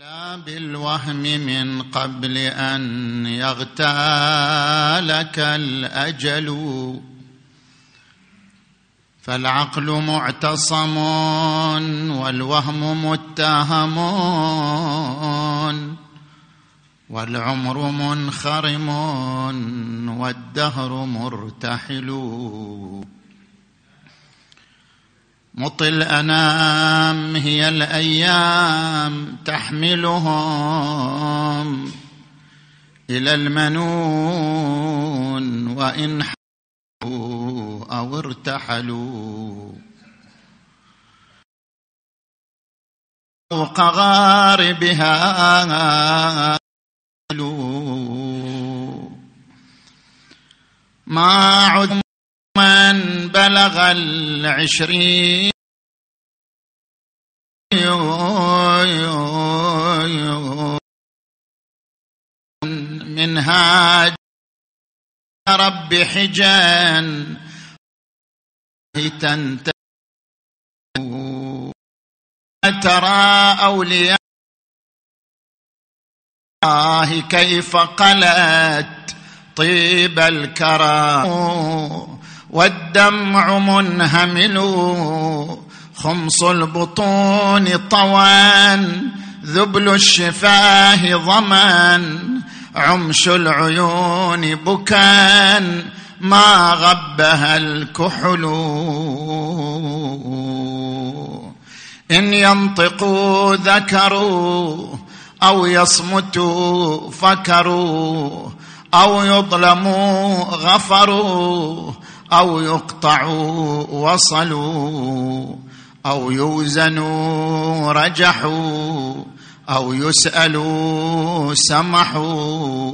لا بالوهم من قبل أن يغتالك الأجل. فالعقل معتصم والوهم متهم والعمر منخرم والدهر مرتحل. مط الانام هي الأيام تحملهم إلى المنون وإن أو ارتحلوا. فوق غاربها ما عد من بلغ العشرين منهاج رب حجان تنتهي. ترى أولياء الله كيف قلت طيب الكرى والدمع منهمل. خمص البطون طوان. ذبل الشفاه ضمان. عمش العيون بكان. ما غبها الكحل. إن ينطقوا ذكروا أو يصمتوا فكروا أو يظلموا غفروا أو يقطعوا وصلوا أو يوزنوا رجحوا أو يسألوا سمحوا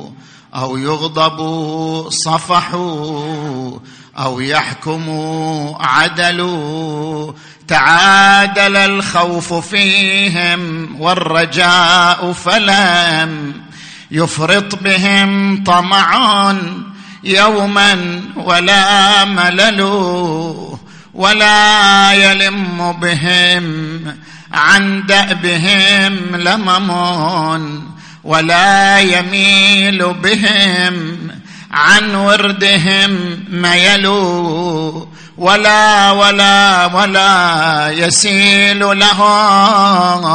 أو يغضبوا صفحوا أو يحكموا عدلوا تعادل الخوف فيهم والرجاء فلم يفرط بهم طمع يوما ولا ملل ولا يلم بهم عن دأبهم لمم ولا يميل بهم عن وردهم ميل ولا ولا ولا يسيل لهم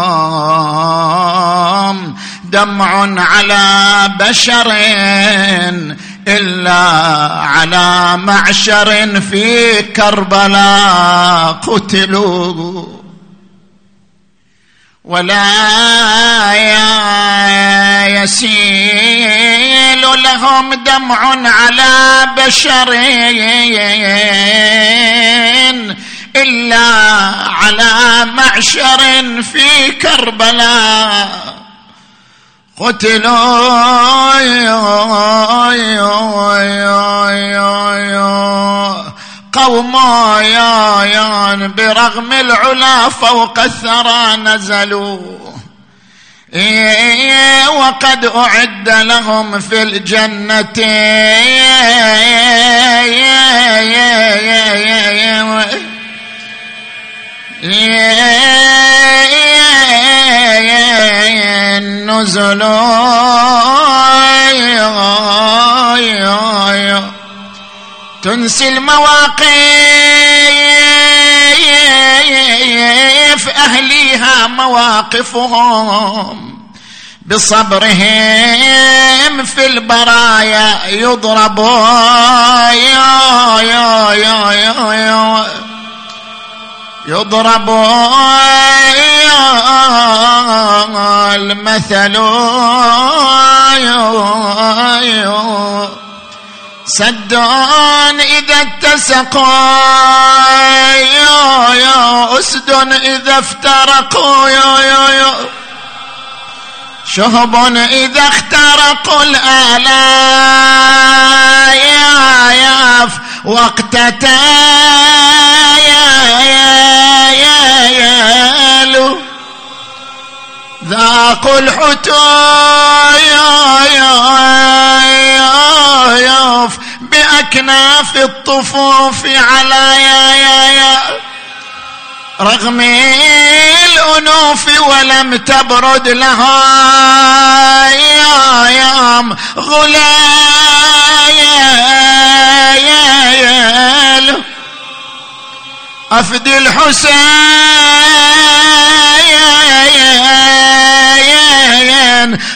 دمع على بشر إلا على معشر في كربلاء قتلوا. ولا يسيل لهم دمع على بشر إلا على معشر في كربلاء. قتلوا قوم يا يا برغم العلا فوق الثرى نزلوا إيه وقد أعد لهم في الجنة نزل تنسي المواقف أهليها مواقفهم. بصبرهم في البرايا يضربون. يا يا يا يا يا يضرب المثل سدون إذا يا أسد إذا افترقوا شهب إذا اخترقوا الآلاف وقتتا يا يا يا يا ذاقوا الحتو يا يا يا بأكناف الطفوف على يا يا يا رغم الأنوف ولم تبرد لها يا غلايل أفد الحسين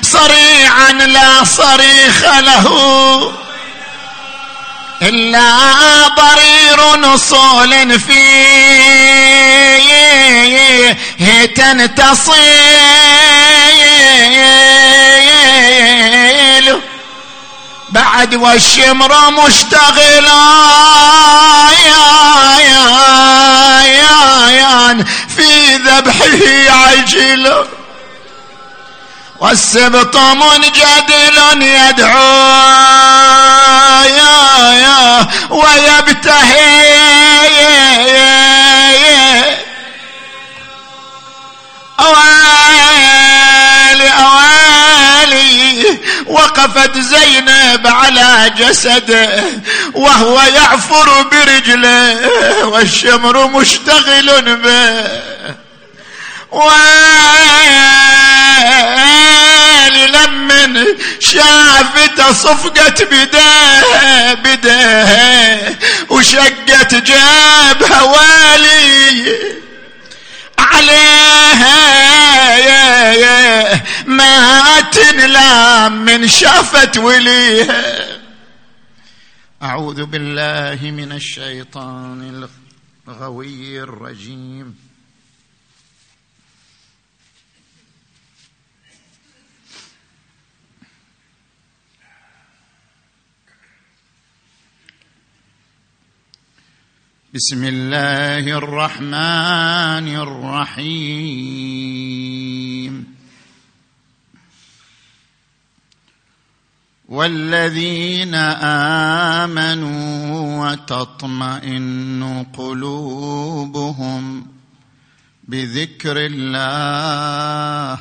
صريعا لا صريخ له. إلا ضرير نصول فيه تنتصيل. بعد والشمر مشتغلا يا يا يا يا في ذبحه عجل. والسبط منجدل يدعو. يا ويبتهي أوالي أوالي وقفت زينب على جسده وهو يعفر برجله والشمر مشتغل به. ويلي لمن شافته صفقت بديه بديه وشقت جابها والي عليها يا يا ما تنلام من شافت وليها أعوذ بالله من الشيطان الغوي الرجيم. بسم الله الرحمن الرحيم. والذين آمنوا وتطمئن قلوبهم بذكر الله.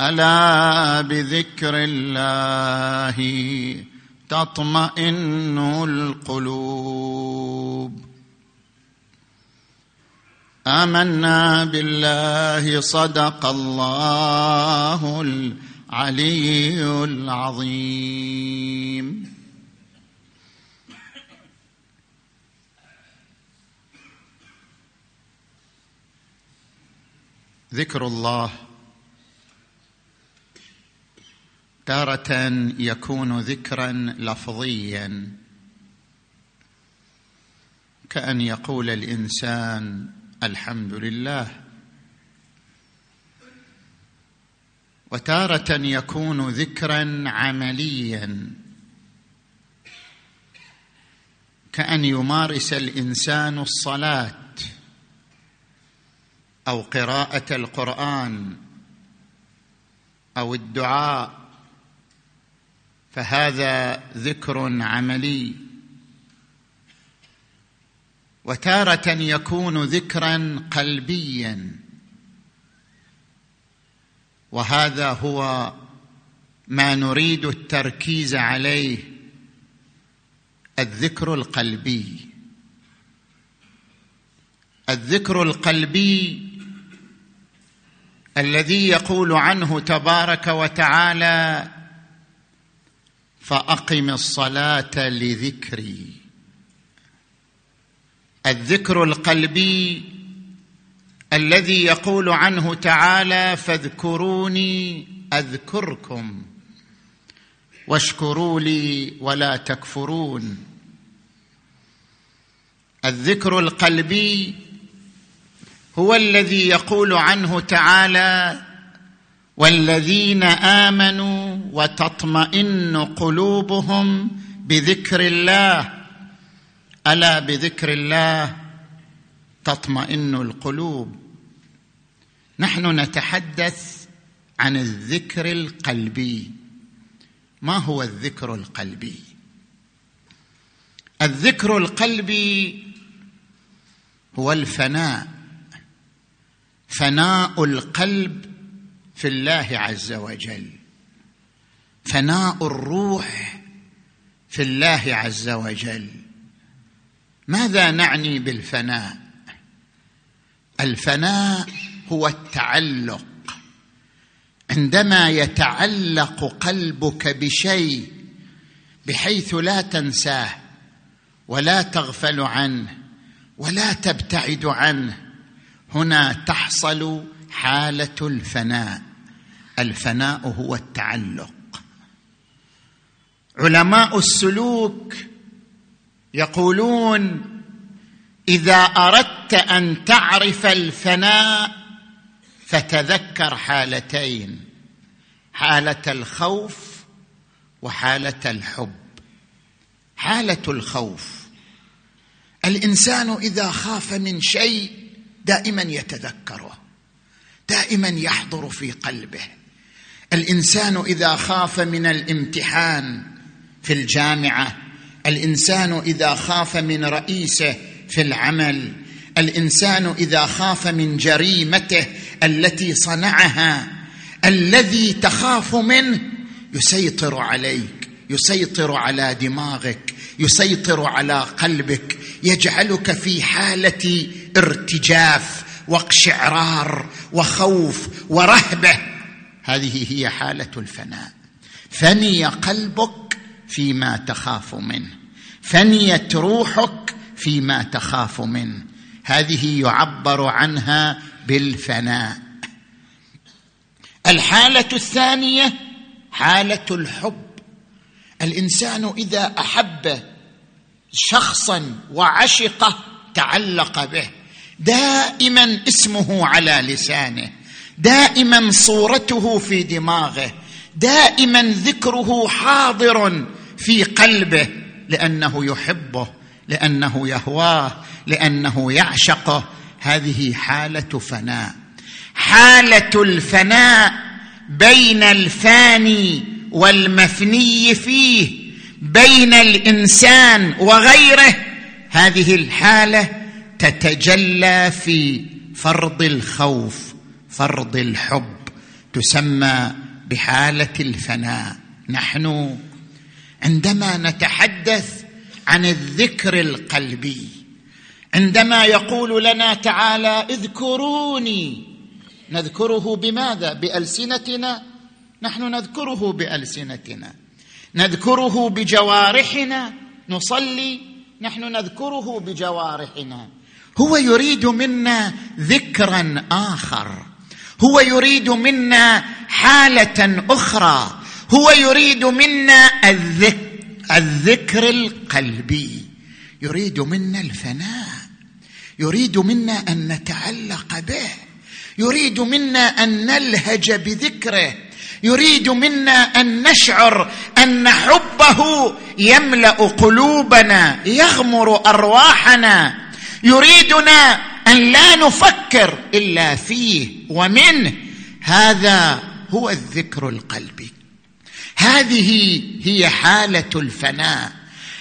ألا بذكر الله تطمئن القلوب. آمنا بالله صدق الله العلي العظيم. ذكر الله تارة يكون ذكرا لفظيا. كأن يقول الإنسان الحمد لله. وتارة يكون ذكرا عمليا. كأن يمارس الإنسان الصلاة أو قراءة القرآن أو الدعاء فهذا ذكر عملي. وتارة يكون ذكرا قلبيا. وهذا هو ما نريد التركيز عليه الذكر القلبي. الذكر القلبي الذي يقول عنه تبارك وتعالى فأقم الصلاة لذكري. الذكر القلبي الذي يقول عنه تعالى فاذكروني أذكركم واشكروا لي ولا تكفرون. الذكر القلبي هو الذي يقول عنه تعالى والذين آمنوا وتطمئن قلوبهم بذكر الله. ألا بذكر الله تطمئن القلوب. نحن نتحدث عن الذكر القلبي. ما هو الذكر القلبي؟ الذكر القلبي هو الفناء. فناء القلب في الله عز وجل. فناء الروح في الله عز وجل. ماذا نعني بالفناء؟ الفناء هو التعلق. عندما يتعلق قلبك بشيء بحيث لا تنساه ولا تغفل عنه ولا تبتعد عنه هنا تحصل حالة الفناء. الفناء هو التعلق. علماء السلوك يقولون إذا أردت أن تعرف الفناء فتذكر حالتين حالة الخوف وحالة الحب. حالة الخوف الإنسان إذا خاف من شيء دائما يتذكره. دائما يحضر في قلبه. الإنسان إذا خاف من الامتحان في الجامعة الإنسان إذا خاف من رئيسه في العمل الإنسان إذا خاف من جريمته التي صنعها الذي تخاف منه يسيطر عليك يسيطر على دماغك يسيطر على قلبك يجعلك في حالة ارتجاف. واقشعرار وخوف ورهبة. هذه هي حالة الفناء. فني قلبك فيما تخاف منه. فنيت روحك فيما تخاف منه. هذه يعبر عنها بالفناء. الحالة الثانية حالة الحب. الإنسان إذا أحب شخصا وعشقه تعلق به. دائما اسمه على لسانه دائما صورته في دماغه دائما ذكره حاضر في قلبه لأنه يحبه لأنه يهواه لأنه يعشقه. هذه حالة فناء. حالة الفناء بين الفاني والمفني فيه بين الإنسان وغيره. هذه الحالة تتجلى في فرض الخوف فرض الحب تسمى بحالة الفناء. نحن عندما نتحدث عن الذكر القلبي عندما يقول لنا تعالى اذكروني نذكره بماذا؟ بألسنتنا؟ نحن نذكره بألسنتنا. نذكره بجوارحنا؟ نصلي نحن نذكره بجوارحنا. هو يريد منا ذكرا آخر. هو يريد منا حالة أخرى. هو يريد منا الذكر الذكر القلبي. يريد منا الفناء. يريد منا أن نتعلق به. يريد منا أن نلهج بذكره. يريد منا أن نشعر أن حبه يملأ قلوبنا يغمر أرواحنا. يريدنا أن لا نفكر إلا فيه ومنه هذا هو الذكر القلبي. هذه هي حالة الفناء.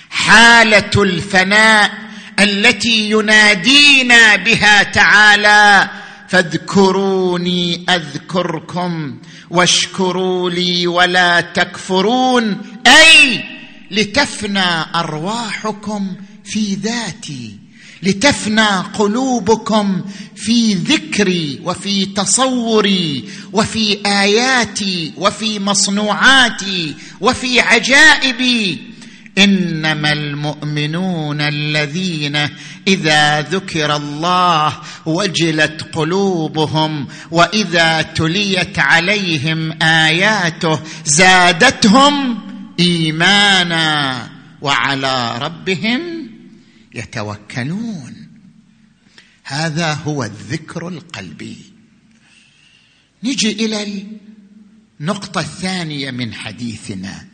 حالة الفناء التي ينادينا بها تعالى فاذكروني أذكركم واشكروا لي ولا تكفرون أي لتفنى أرواحكم في ذاتي. لتفنى قلوبكم في ذكري وفي تصوري وفي آياتي وفي مصنوعاتي وفي عجائبي. إنما المؤمنون الذين إذا ذكر الله وجلت قلوبهم وإذا تليت عليهم آياته زادتهم إيمانا وعلى ربهم يتوكلون. هذا هو الذكر القلبي. نجي إلى النقطة الثانية من حديثنا.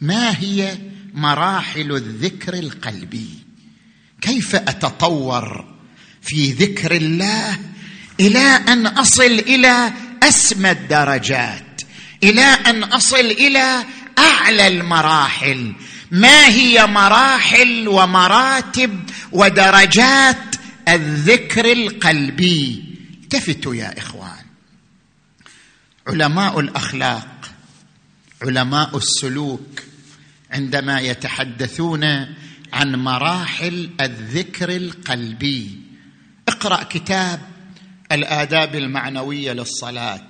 ما هي مراحل الذكر القلبي؟ كيف أتطور في ذكر الله إلى أن أصل إلى أسمى الدرجات إلى أن أصل إلى أعلى المراحل ما هي مراحل ومراتب ودرجات الذكر القلبي؟ التفتوا يا إخوان. علماء الأخلاق علماء السلوك عندما يتحدثون عن مراحل الذكر القلبي. اقرأ كتاب الآداب المعنوية للصلاة.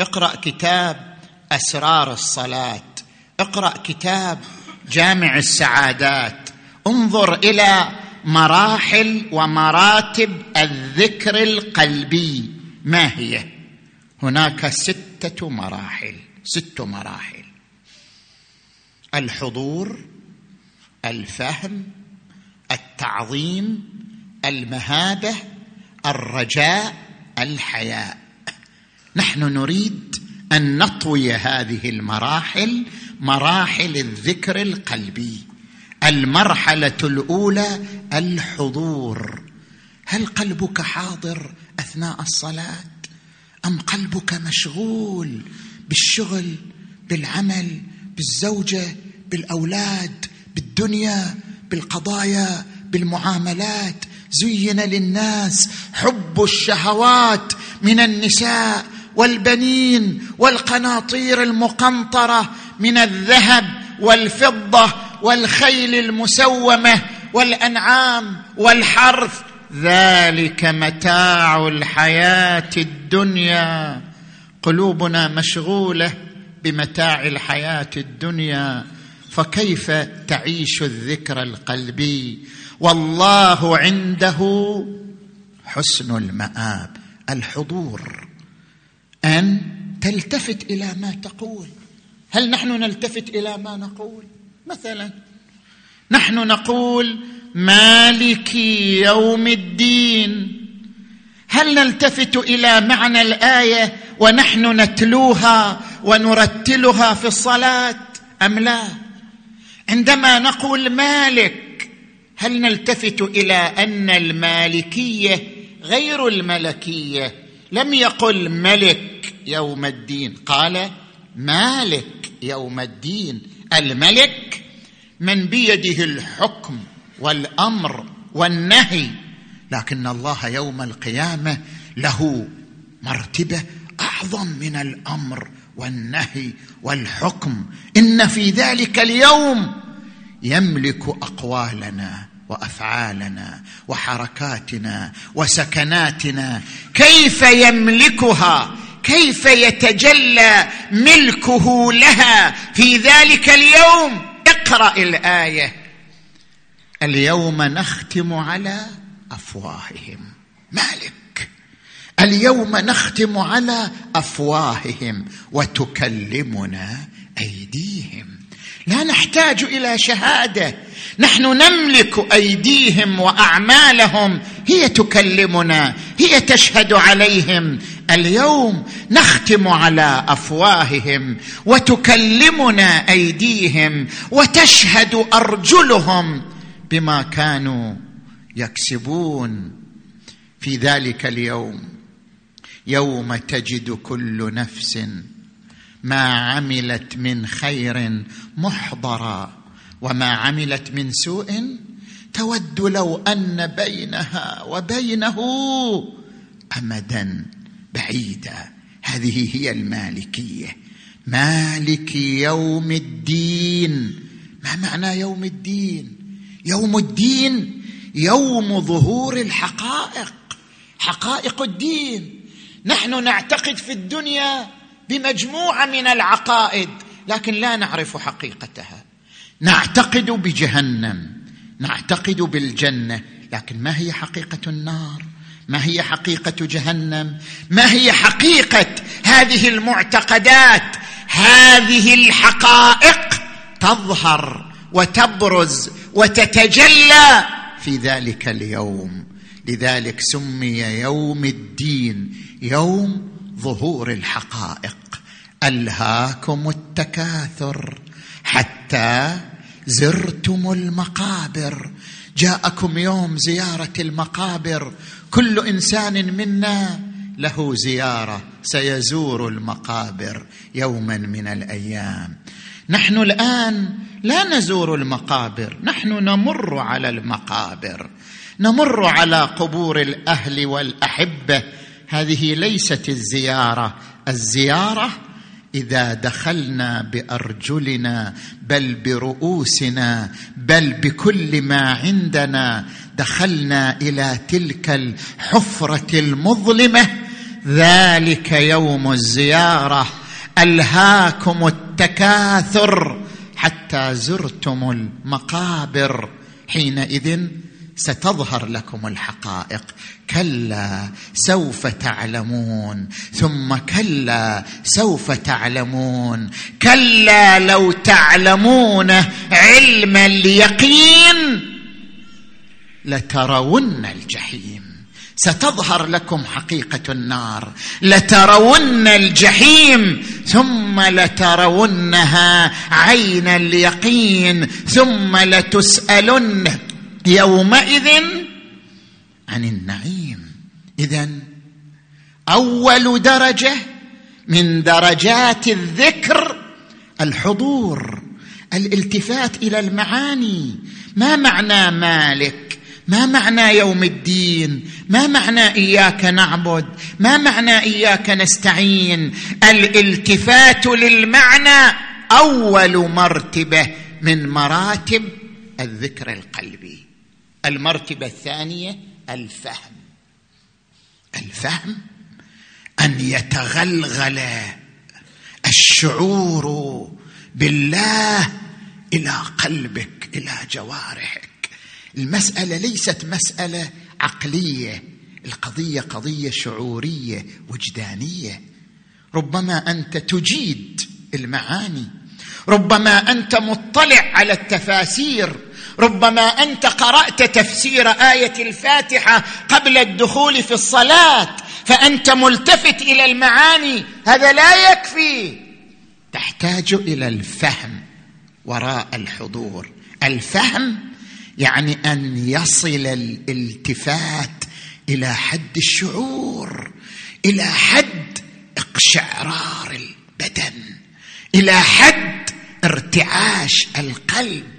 اقرأ كتاب أسرار الصلاة. اقرأ كتاب جامع السعادات. انظر إلى مراحل ومراتب الذكر القلبي. ما هي؟ هناك ستة مراحل ست مراحل. الحضور الفهم التعظيم المهابه الرجاء الحياء. نحن نريد أن نطوي هذه المراحل مراحل الذكر القلبي. المرحلة الأولى الحضور. هل قلبك حاضر أثناء الصلاة؟ أم قلبك مشغول بالشغل بالعمل بالزوجة بالأولاد بالدنيا بالقضايا بالمعاملات؟ زين للناس حب الشهوات من النساء. والبنين والقناطير المقنطرة من الذهب والفضة والخيل المسومة والأنعام والحرث. ذلك متاع الحياة الدنيا. قلوبنا مشغولة بمتاع الحياة الدنيا. فكيف تعيش الذكر القلبي؟ والله عنده حسن المآب الحضور. ان تلتفت إلى ما تقول. هل نحن نلتفت إلى ما نقول؟ مثلا نحن نقول مالك يوم الدين. هل نلتفت إلى معنى الآية ونحن نتلوها ونرتلها في الصلاة أم لا؟ عندما نقول مالك هل نلتفت إلى أن المالكية غير الملكية؟ لم يقل ملك يوم الدين. قال مالك يوم الدين. الملك من بيده الحكم والأمر والنهي. لكن الله يوم القيامة له مرتبة أعظم من الأمر والنهي والحكم. إن في ذلك اليوم يملك أقوالنا وأفعالنا وحركاتنا وسكناتنا. كيف يملكها؟ كيف يتجلى ملكه لها في ذلك اليوم؟ اقرأ الآية. اليوم نختم على أفواههم. مالك. اليوم نختم على أفواههم وتكلمنا أيديهم. لا نحتاج إلى شهادة. نحن نملك أيديهم وأعمالهم. هي تكلمنا. هي تشهد عليهم. اليوم نختم على أفواههم وتكلمنا أيديهم وتشهد أرجلهم بما كانوا يكسبون. في ذلك اليوم يوم تجد كل نفس ما عملت من خير محضرا وما عملت من سوء تود لو أن بينها وبينه امدا. بعيدا هذه هي المالكية. مالك يوم الدين. ما معنى يوم الدين؟ يوم الدين يوم ظهور الحقائق. حقائق الدين. نحن نعتقد في الدنيا بمجموعة من العقائد لكن لا نعرف حقيقتها. نعتقد بجهنم. نعتقد بالجنة لكن ما هي حقيقة النار؟ ما هي حقيقة جهنم؟ ما هي حقيقة هذه المعتقدات؟ هذه الحقائق تظهر وتبرز وتتجلى في ذلك اليوم. لذلك سمي يوم الدين يوم ظهور الحقائق. ألهاكم التكاثر حتى زرتم المقابر. جاءكم يوم زيارة المقابر كل إنسان منا له زيارة سيزور المقابر يوما من الأيام. نحن الآن لا نزور المقابر نحن نمر على المقابر نمر على قبور الأهل والأحبة. هذه ليست الزيارة الزيارة إذا دخلنا بأرجلنا بل برؤوسنا بل بكل ما عندنا دخلنا إلى تلك الحفرة المظلمة. ذلك يوم الزيارة. ألهاكم التكاثر حتى زرتم المقابر. حينئذ ستظهر لكم الحقائق. كلا سوف تعلمون. ثم كلا سوف تعلمون. كلا لو تعلمون علم اليقين لترون الجحيم. ستظهر لكم حقيقة النار. لترون الجحيم ثم لترونها عين اليقين ثم لتسألن يومئذ عن النعيم. اذا أول درجة من درجات الذكر الحضور الالتفات إلى المعاني. ما معنى مالك؟ ما معنى يوم الدين؟ ما معنى إياك نعبد؟ ما معنى إياك نستعين؟ الالتفات للمعنى أول مرتبة من مراتب الذكر القلبي. المرتبة الثانية الفهم. الفهم أن يتغلغل الشعور بالله إلى قلبك إلى جوارحك. المسألة ليست مسألة عقلية القضية قضية شعورية وجدانية. ربما أنت تجيد المعاني. ربما أنت مطلع على التفاسير ربما أنت قرأت تفسير آية الفاتحة قبل الدخول في الصلاة فأنت ملتفت إلى المعاني. هذا لا يكفي. تحتاج إلى الفهم وراء الحضور. الفهم يعني أن يصل الالتفات إلى حد الشعور إلى حد اقشعرار البدن إلى حد ارتعاش القلب.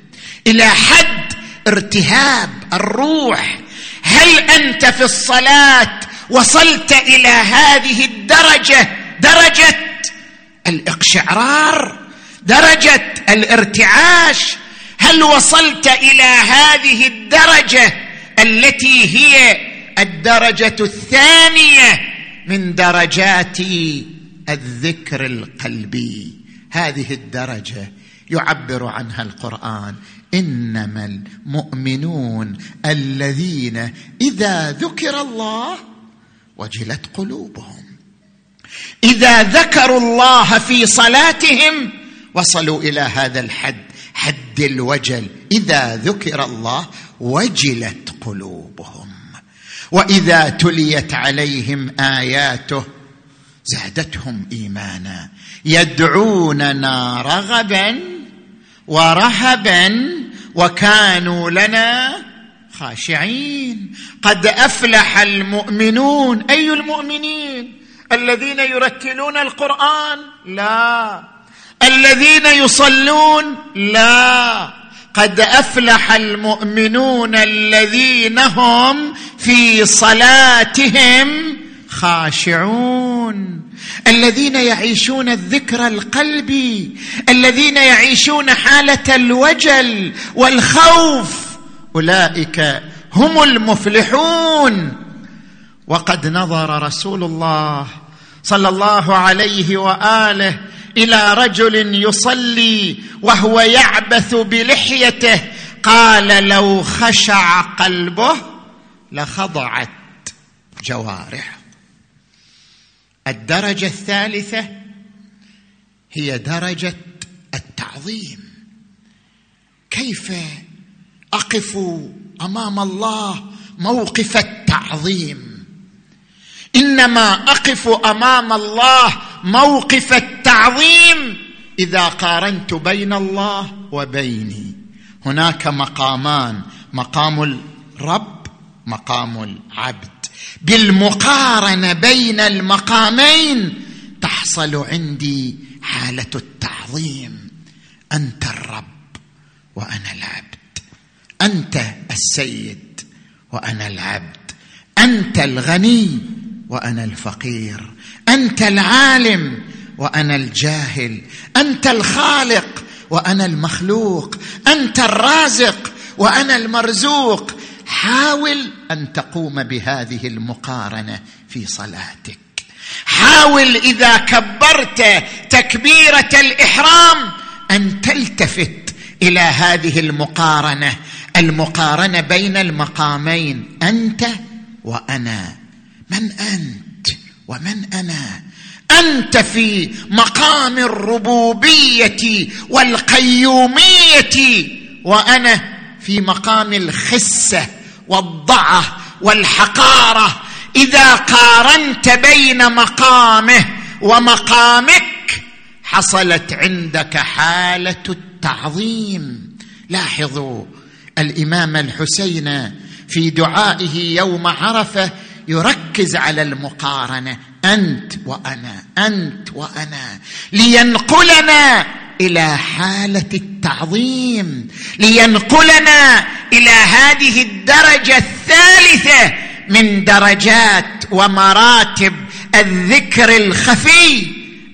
إلى حد ارتهاب الروح. هل أنت في الصلاة وصلت إلى هذه الدرجة؟ درجة الإقشعرار؟ درجة الارتعاش؟ هل وصلت إلى هذه الدرجة التي هي الدرجة الثانية من درجات الذكر القلبي؟ هذه الدرجة يعبر عنها القرآن. إنما المؤمنون الذين إذا ذكر الله وجلت قلوبهم. إذا ذكروا الله في صلاتهم وصلوا إلى هذا الحد حد الوجل. إذا ذكر الله وجلت قلوبهم. وإذا تليت عليهم آياته زادتهم إيمانا. يدعوننا رغبا ورهبا وكانوا لنا خاشعين. قد أفلح المؤمنون. أي المؤمنين؟ الذين يرتلون القرآن؟ لا. الذين يصلون؟ لا. قد أفلح المؤمنون الذين هم في صلاتهم خاشعون. الذين يعيشون الذكر القلبي الذين يعيشون حالة الوجل والخوف أولئك هم المفلحون. وقد نظر رسول الله صلى الله عليه وآله إلى رجل يصلي وهو يعبث بلحيته قال لو خشع قلبه لخضعت جوارحه. الدرجة الثالثة هي درجة التعظيم. كيف أقف أمام الله موقف التعظيم؟ إنما أقف أمام الله موقف التعظيم إذا قارنت بين الله وبيني. هناك مقامان مقام الرب مقام العبد. بالمقارنة بين المقامين تحصل عندي حالة التعظيم. أنت الرب وأنا العبد. أنت السيد وأنا العبد. أنت الغني وأنا الفقير. أنت العالم وأنا الجاهل. أنت الخالق وأنا المخلوق. أنت الرازق وأنا المرزوق. حاول أن تقوم بهذه المقارنة في صلاتك. حاول إذا كبرت تكبيرة الإحرام أن تلتفت إلى هذه المقارنة. المقارنة بين المقامين أنت وأنا. من أنت ومن أنا؟ أنت في مقام الربوبية والقيومية وأنا في مقام الخسة. والضعة والحقارة. إذا قارنت بين مقامه ومقامك حصلت عندك حالة التعظيم. لاحظوا الإمام الحسين في دعائه يوم عرفة يركز على المقارنة. أنت وأنا أنت وأنا. لينقلنا إلى حالة التعظيم لينقلنا إلى هذه الدرجة الثالثة من درجات ومراتب الذكر الخفي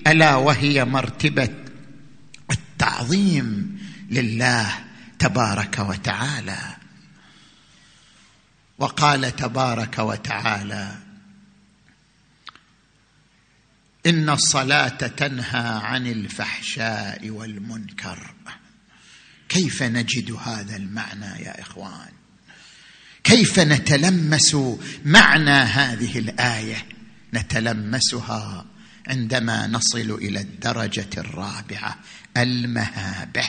ألا وهي مرتبة التعظيم لله تبارك وتعالى. وقال تبارك وتعالى إن الصلاة تنهى عن الفحشاء والمنكر. كيف نجد هذا المعنى يا إخوان؟ كيف نتلمس معنى هذه الآية؟ نتلمسها عندما نصل إلى الدرجة الرابعة المهابة.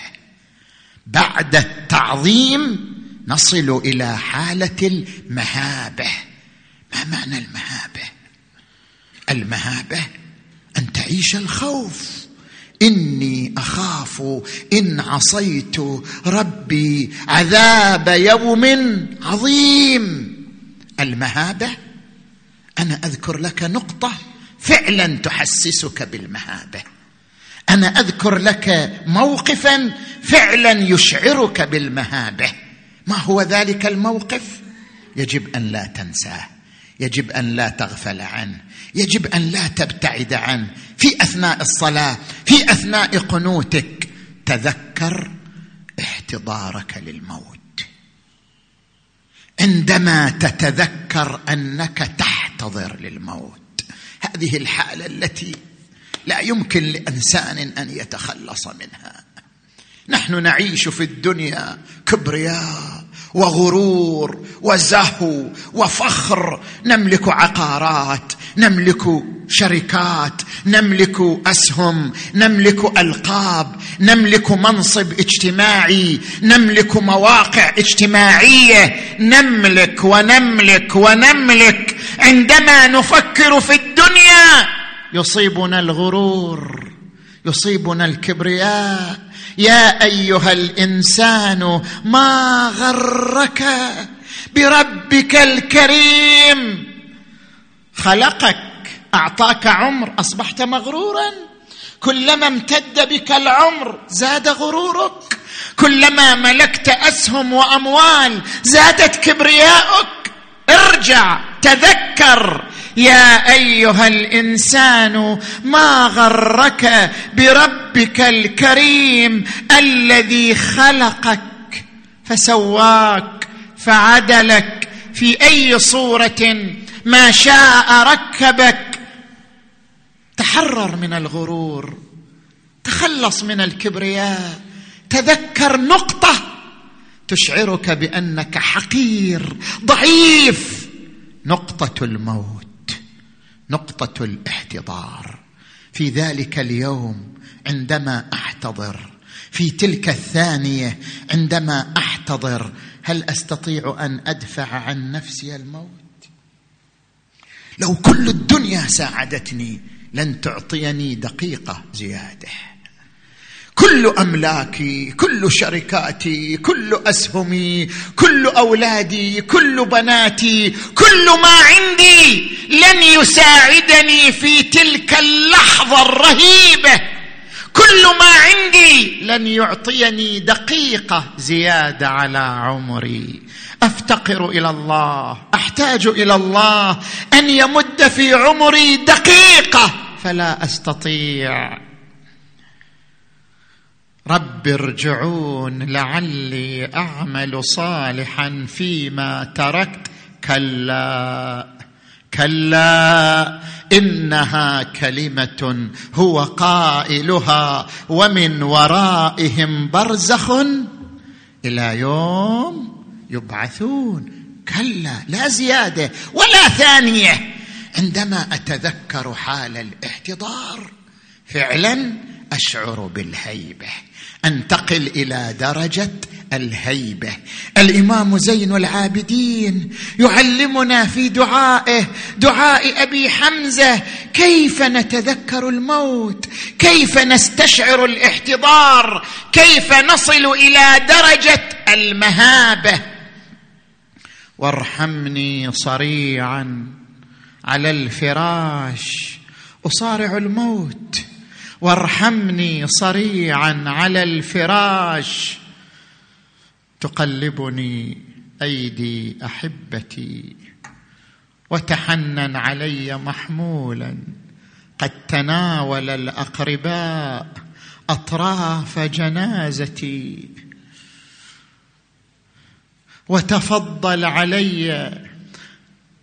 بعد التعظيم نصل إلى حالة المهابة. ما معنى المهابة؟ المهابة أن تعيش الخوف. إني أخاف إن عصيت ربي عذاب يوم عظيم. المهابة أنا أذكر لك نقطة فعلا تحسسك بالمهابة. أنا أذكر لك موقفا فعلا يشعرك بالمهابة. ما هو ذلك الموقف؟ يجب أن لا تنساه. يجب أن لا تغفل عنه يجب أن لا تبتعد عنه في أثناء الصلاة في أثناء قنوتك تذكر احتضارك للموت. عندما تتذكر أنك تحتضر للموت. هذه الحالة التي لا يمكن لإنسان أن يتخلص منها. نحن نعيش في الدنيا كبرياء. وغرور وزهو وفخر. نملك عقارات نملك شركات نملك أسهم نملك ألقاب نملك منصب اجتماعي نملك مواقع اجتماعية. نملك ونملك ونملك. عندما نفكر في الدنيا يصيبنا الغرور يصيبنا الكبرياء. يا أيها الإنسان ما غرك بربك الكريم؟ خلقك أعطاك عمر أصبحت مغرورا. كلما امتد بك العمر زاد غرورك. كلما ملكت أسهم وأموال زادت كبرياؤك. ارجع تذكر. يا أيها الإنسان ما غرك بربك الكريم الذي خلقك فسواك فعدلك في أي صورة ما شاء ركبك. تحرر من الغرور تخلص من الكبرياء تذكر نقطة تشعرك بأنك حقير ضعيف نقطة الموت. نقطة الاحتضار. في ذلك اليوم عندما أحتضر. في تلك الثانية عندما أحتضر هل أستطيع أن أدفع عن نفسي الموت؟ لو كل الدنيا ساعدتني لن تعطيني دقيقة زيادة. كل أملاكي كل شركاتي كل أسهمي كل أولادي كل بناتي كل ما عندي لن يساعدني في تلك اللحظة الرهيبة. كل ما عندي لن يعطيني دقيقة زيادة على عمري. أفتقر إلى الله أحتاج إلى الله. أن يمد في عمري دقيقة فلا أستطيع. رب ارجعون لعلي أعمل صالحا فيما تركت. كلا كلا إنها كلمة هو قائلها ومن ورائهم برزخ إلى يوم يبعثون. كلا لا زيادة ولا ثانية. عندما أتذكر حال الاحتضار فعلا أشعر بالهيبة. أنتقل إلى درجة الهيبة. الإمام زين العابدين يعلمنا في دعائه دعاء أبي حمزة كيف نتذكر الموت؟ كيف نستشعر الاحتضار؟ كيف نصل إلى درجة المهابة؟ وارحمني صريعا على الفراش أصارع الموت. وارحمني صريعا على الفراش. تقلبني أيدي أحبتي وتحنن علي محمولا. قد تناول الأقرباء أطراف جنازتي. وتفضل علي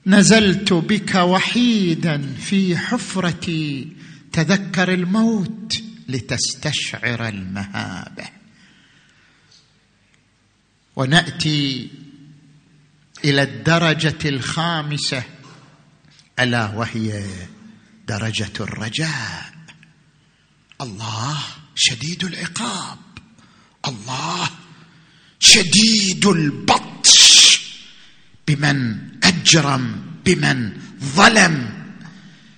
نزلت بك وحيدا في حفرتي. تذكر الموت لتستشعر المهابة. ونأتي إلى الدرجة الخامسة. ألا وهي درجة الرجاء. الله شديد العقاب. الله شديد البطش. بمن أجرم بمن ظلم.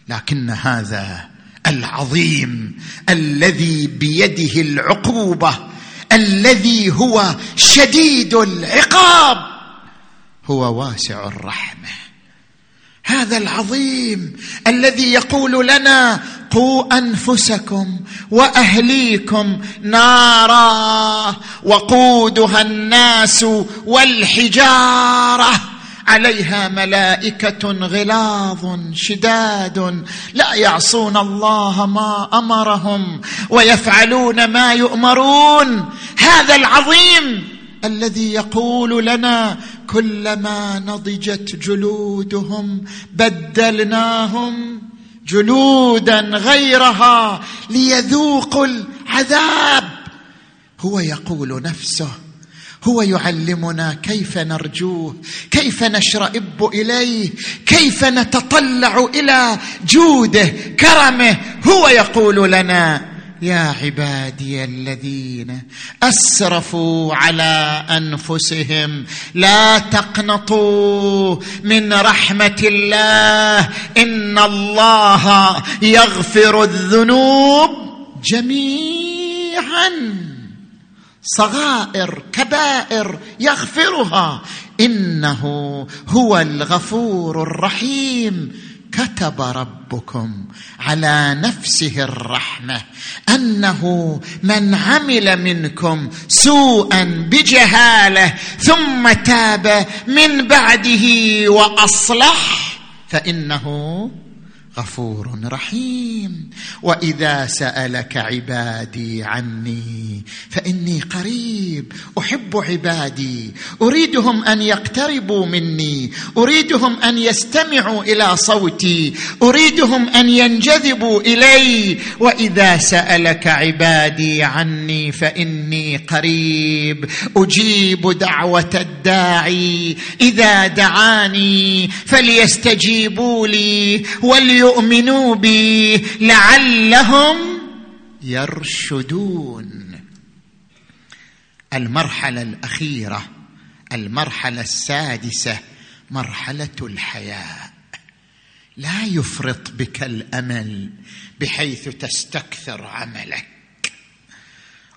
لكن هذا العظيم الذي بيده العقوبة الذي هو شديد العقاب هو واسع الرحمة. هذا العظيم الذي يقول لنا قوا أنفسكم وأهليكم نارا وقودها الناس والحجارة. عليها ملائكة غلاظ شداد لا يعصون الله ما أمرهم ويفعلون ما يؤمرون. هذا العظيم الذي يقول لنا كلما نضجت جلودهم بدلناهم جلودا غيرها ليذوقوا العذاب. هو يقول نفسه هو يعلمنا كيف نرجوه كيف نشرئب إليه كيف نتطلع إلى جوده كرمه هو يقول لنا يا عبادي الذين أسرفوا على أنفسهم لا تقنطوا من رحمة الله إن الله يغفر الذنوب جميعا. صغائر كبائر يغفرها. إنه هو الغفور الرحيم. كتب ربكم على نفسه الرحمة أنه من عمل منكم سوءا بجهالة ثم تاب من بعده وأصلح فإنه غفور رحيم. وإذا سألك عبادي عني فإني قريب أحب عبادي. أريدهم أن يقتربوا مني. أريدهم أن يستمعوا إلى صوتي. أريدهم أن ينجذبوا إلي. وإذا سألك عبادي عني فإني قريب. أجيب دعوة الداعي. إذا دعاني فليستجيبوا لي. ولي يؤمنوا بي لعلهم يرشدون. المرحلة الأخيرة المرحلة السادسة مرحلة الحياء. لا يفرط بك الأمل بحيث تستكثر عملك.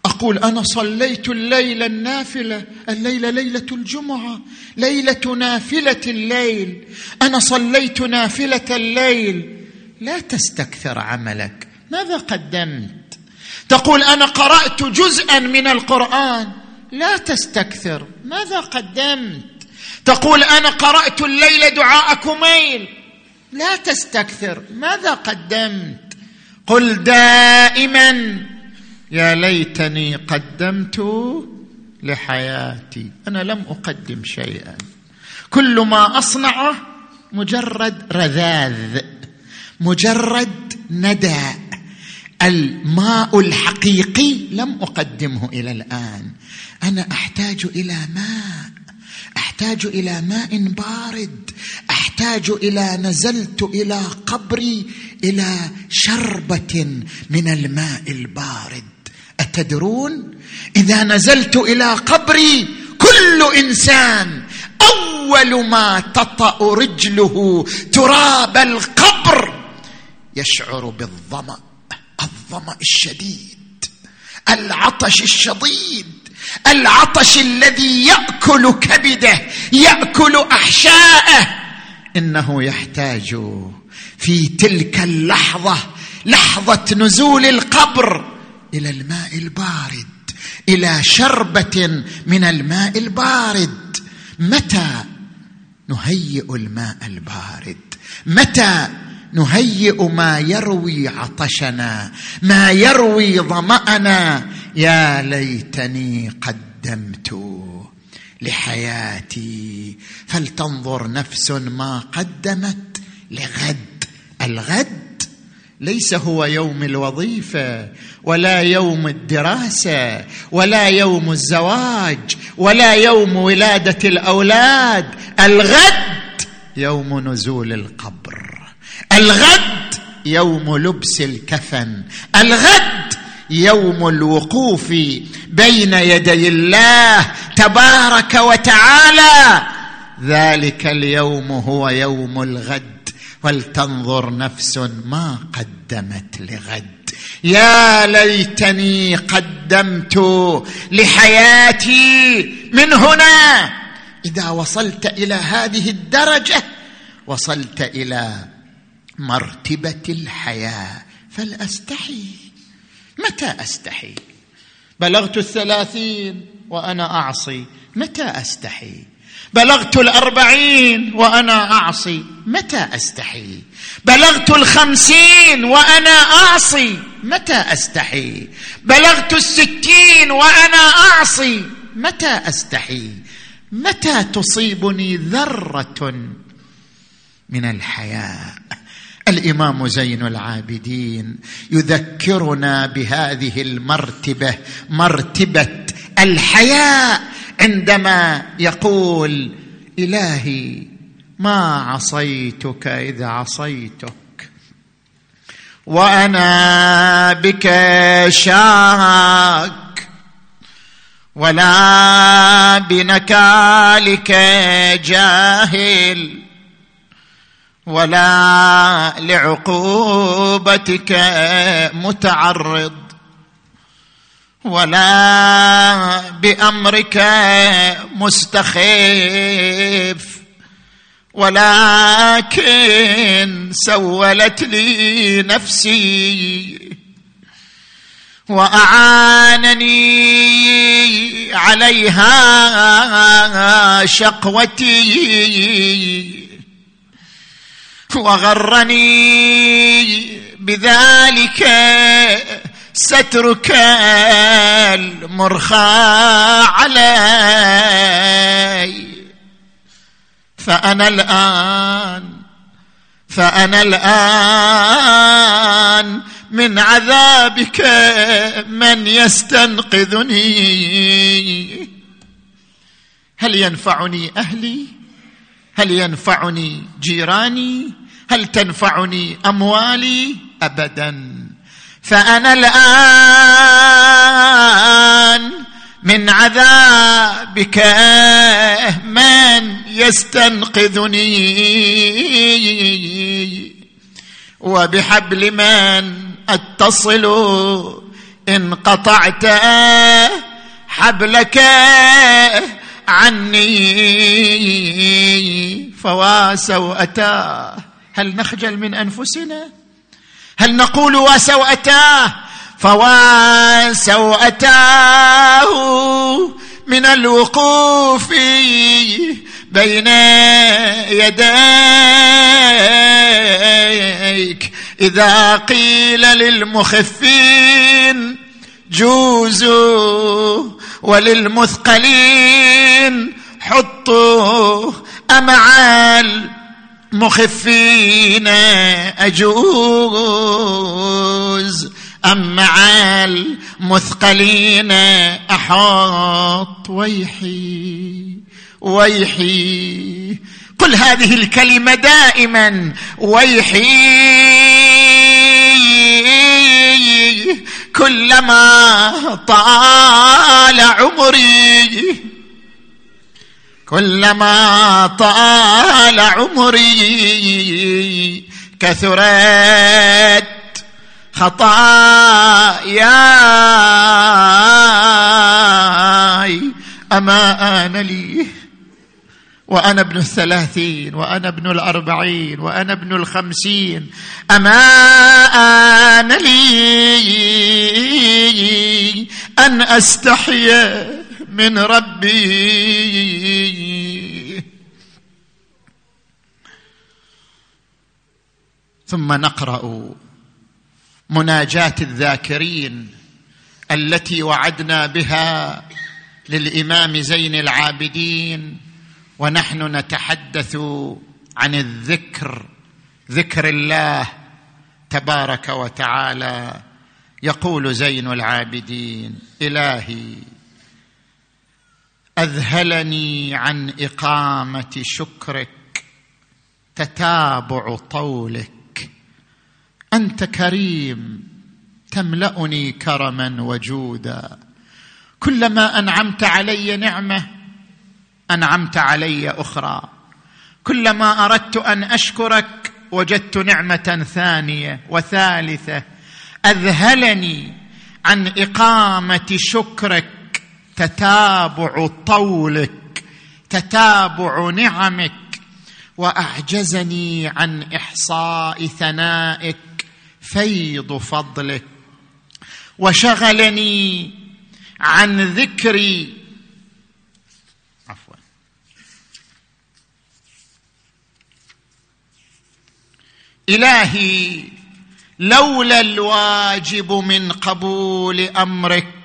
أقول أنا صليت الليلة النافلة الليلة ليلة الجمعة ليلة نافلة الليل. أنا صليت نافلة الليل لا تستكثر عملك. ماذا قدمت؟ تقول أنا قرأت جزءا من القرآن. لا تستكثر. ماذا قدمت؟ تقول أنا قرأت الليل دعاء كميل. لا تستكثر. ماذا قدمت؟ قل دائما يا ليتني قدمت لحياتي. أنا لم أقدم شيئا. كل ما أصنعه مجرد رذاذ. مجرد ندى. الماء الحقيقي لم أقدمه إلى الآن. أنا أحتاج إلى ماء. أحتاج إلى ماء بارد. أحتاج إلى نزلت إلى قبري إلى شربة من الماء البارد. أتدرون؟ إذا نزلت إلى قبري كل إنسان أول ما تطأ رجله تراب القبر. يشعر بالظمأ الظمأ الشديد العطش الشديد العطش الذي يأكل كبده يأكل أحشاءه. إنه يحتاج في تلك اللحظة لحظة نزول القبر إلى الماء البارد إلى شربة من الماء البارد. متى نهيئ الماء البارد؟ متى نهيئ ما يروي عطشنا ما يروي ظمأنا. يا ليتني قدمت لحياتي فلتنظر نفس ما قدمت لغد. الغد ليس هو يوم الوظيفة ولا يوم الدراسة ولا يوم الزواج ولا يوم ولادة الأولاد. الغد يوم نزول القبر. الغد يوم لبس الكفن. الغد يوم الوقوف بين يدي الله تبارك وتعالى. ذلك اليوم هو يوم الغد. ولتنظر نفس ما قدمت لغد. يا ليتني قدمت لحياتي من هنا. إذا وصلت إلى هذه الدرجة وصلت إلى مرتبة الحياة فلأستحي. متى أستحي؟ بلغت الثلاثين وأنا أعصي. متى أستحي؟ بلغت الأربعين وأنا أعصي. متى أستحي؟ بلغت الخمسين وأنا أعصي. متى أستحي؟ بلغت الستين وأنا أعصي. متى أستحي؟ متى تصيبني ذرة من الحياء الإمام زين العابدين يذكرنا بهذه المرتبة مرتبة الحياء عندما يقول إلهي ما عصيتك إذ عصيتك وأنا بك شاك ولا بنكالك جاهل ولا لعقوبتك متعرض ولا بأمرك مستخف ولكن سولت لي نفسي وأعانني عليها شقوتي وغرني بذلك سترك المرخى علي. فأنا الان فأنا الآن من عذابك من يستنقذني. هل ينفعني أهلي؟ هل ينفعني جيراني؟ هل تنفعني أموالي ابدا؟ فأنا الآن من عذابك من يستنقذني. وبحبل من أتصل إن قطعت حبلك عني. فوا سوءتاه هل نخجل من أنفسنا؟ هل نقول وسوءتاه فوا سوءتاه من الوقوف بين يديك. إذا قيل للمخفين جوزوا وللمثقلين حطوا أمع المخفين أجوز أم مع المثقلين أحط ويحي ويحي. قل هذه الكلمة دائما ويحي. كلما طال عمري كلما طال عمري كثرت خطاياي. أما آن لي؟ وأنا ابن الثلاثين وأنا ابن الأربعين وأنا ابن الخمسين. أما آن لي أن أستحي من ربي. ثم نقرأ مناجاة الذاكرين التي وعدنا بها للإمام زين العابدين ونحن نتحدث عن الذكر ذكر الله تبارك وتعالى. يقول زين العابدين إلهي. أذهلني عن إقامة شكرك تتابع طولك. أنت كريم تملأني كرما وجودا. كلما أنعمت علي نعمة أنعمت علي أخرى. كلما أردت أن أشكرك وجدت نعمة ثانية وثالثة. أذهلني عن إقامة شكرك تتابع طولك تتابع نعمك وأعجزني عن إحصاء ثنائك فيض فضلك. وشغلني عن ذكري. عفوا. إلهي لولا الواجب من قبول أمرك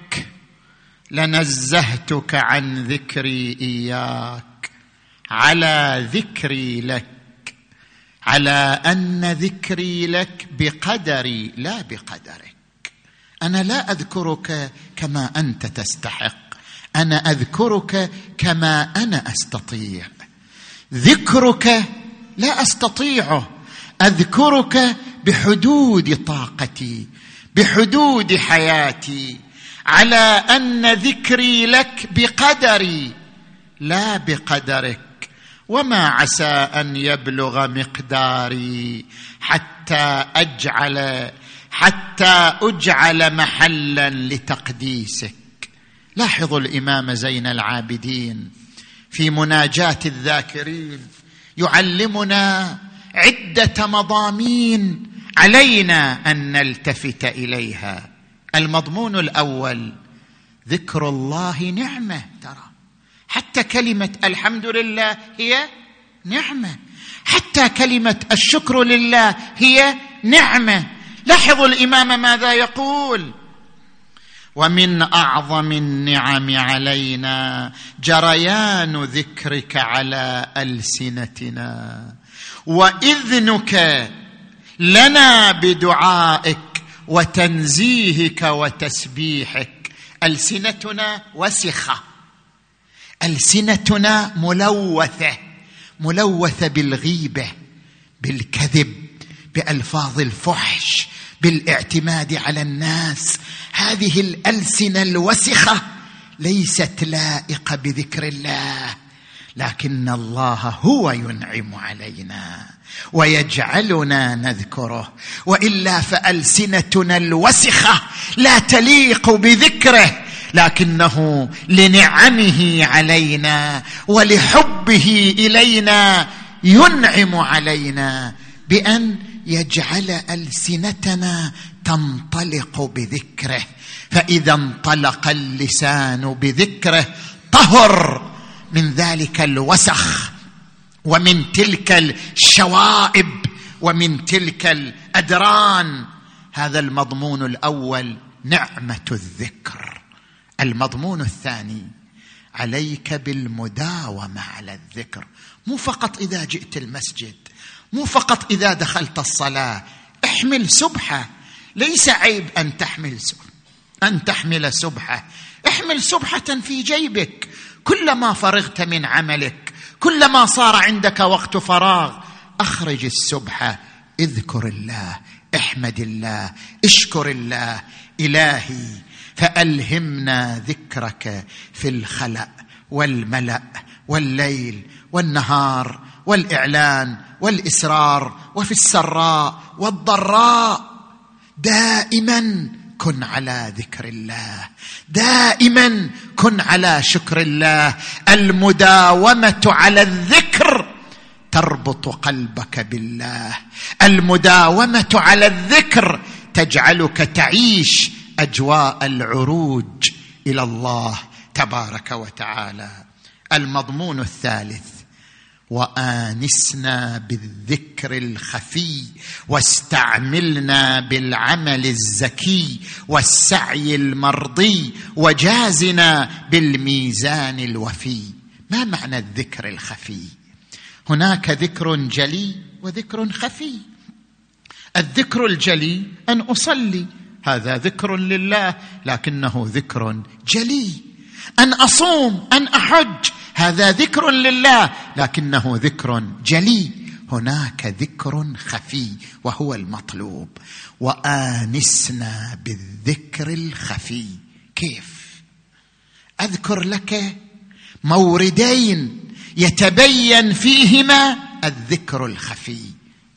لنزهتك عن ذكري إياك. على ذكري لك. على أن ذكري لك بقدري لا بقدرك. أنا لا أذكرك كما أنت تستحق. أنا أذكرك كما أنا أستطيع. ذكرك لا استطيعه أذكرك بحدود طاقتي بحدود حياتي. على أن ذكري لك بقدري لا بقدرك. وما عسى أن يبلغ مقداري حتى أجعل حتى أجعل محلا لتقديسك. لاحظوا الإمام زين العابدين في مناجاة الذاكرين يعلمنا عدة مضامين علينا أن نلتفت إليها. المضمون الأول ذكر الله نعمة ترى. حتى كلمة الحمد لله هي نعمة. حتى كلمة الشكر لله هي نعمة. لاحظوا الإمام ماذا يقول؟ ومن أعظم النعم علينا جريان ذكرك على ألسنتنا. وإذنك لنا بدعائك وتنزيهك وتسبيحك. ألسنتنا وسخة. ألسنتنا ملوثة. ملوثة بالغيبة بالكذب بألفاظ الفحش بالإعتماد على الناس. هذه الألسنة الوسخة ليست لائقة بذكر الله. لكن الله هو ينعم علينا ويجعلنا نذكره. وإلا فألسنتنا الوسخة لا تليق بذكره لكنه لنعمه علينا ولحبه إلينا ينعم علينا بأن يجعل ألسنتنا تنطلق بذكره. فإذا انطلق اللسان بذكره طهر من ذلك الوسخ ومن تلك الشوائب ومن تلك الأدران. هذا المضمون الأول نعمة الذكر. المضمون الثاني عليك بالمداومة على الذكر. مو فقط إذا جئت المسجد مو فقط إذا دخلت الصلاة. احمل سبحة. ليس عيب أن تحمل سبحة أن تحمل سبحة. احمل سبحة في جيبك. كلما فرغت من عملك كلما صار عندك وقت فراغ أخرج السبحه اذكر الله احمد الله اشكر الله إلهي فألهمنا ذكرك في الخلأ والملأ والليل والنهار والإعلان والإسرار وفي السراء والضراء. دائما كن على ذكر الله. دائما كن على شكر الله. المداومة على الذكر تربط قلبك بالله. المداومة على الذكر تجعلك تعيش أجواء العروج إلى الله تبارك وتعالى. المضمون الثالث. وآنسنا بالذكر الخفي واستعملنا بالعمل الزكي والسعي المرضي وجازنا بالميزان الوفي. ما معنى الذكر الخفي؟ هناك ذكر جلي وذكر خفي. الذكر الجلي أن أصلي هذا ذكر لله لكنه ذكر جلي. أن أصوم أن أحج هذا ذكر لله لكنه ذكر جلي. هناك ذكر خفي وهو المطلوب. وآنسنا بالذكر الخفي. كيف؟ أذكر لك موردين يتبين فيهما الذكر الخفي.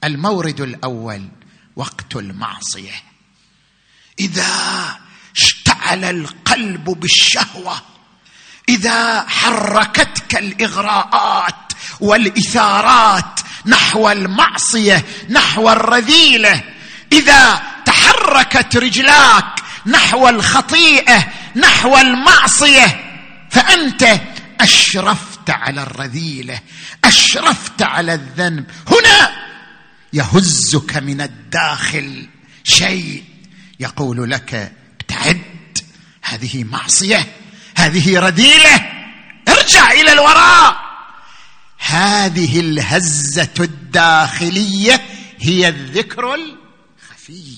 المورد الأول وقت المعصية. إذا اشتعل القلب بالشهوة إذا حركتك الإغراءات والإثارات نحو المعصية نحو الرذيلة إذا تحركت رجلاك نحو الخطيئة نحو المعصية فأنت أشرفت على الرذيلة أشرفت على الذنب. هنا يهزك من الداخل شيء يقول لك ابتعد هذه معصية. هذه رذيله ارجع إلى الوراء. هذه الهزة الداخلية هي الذكر الخفي.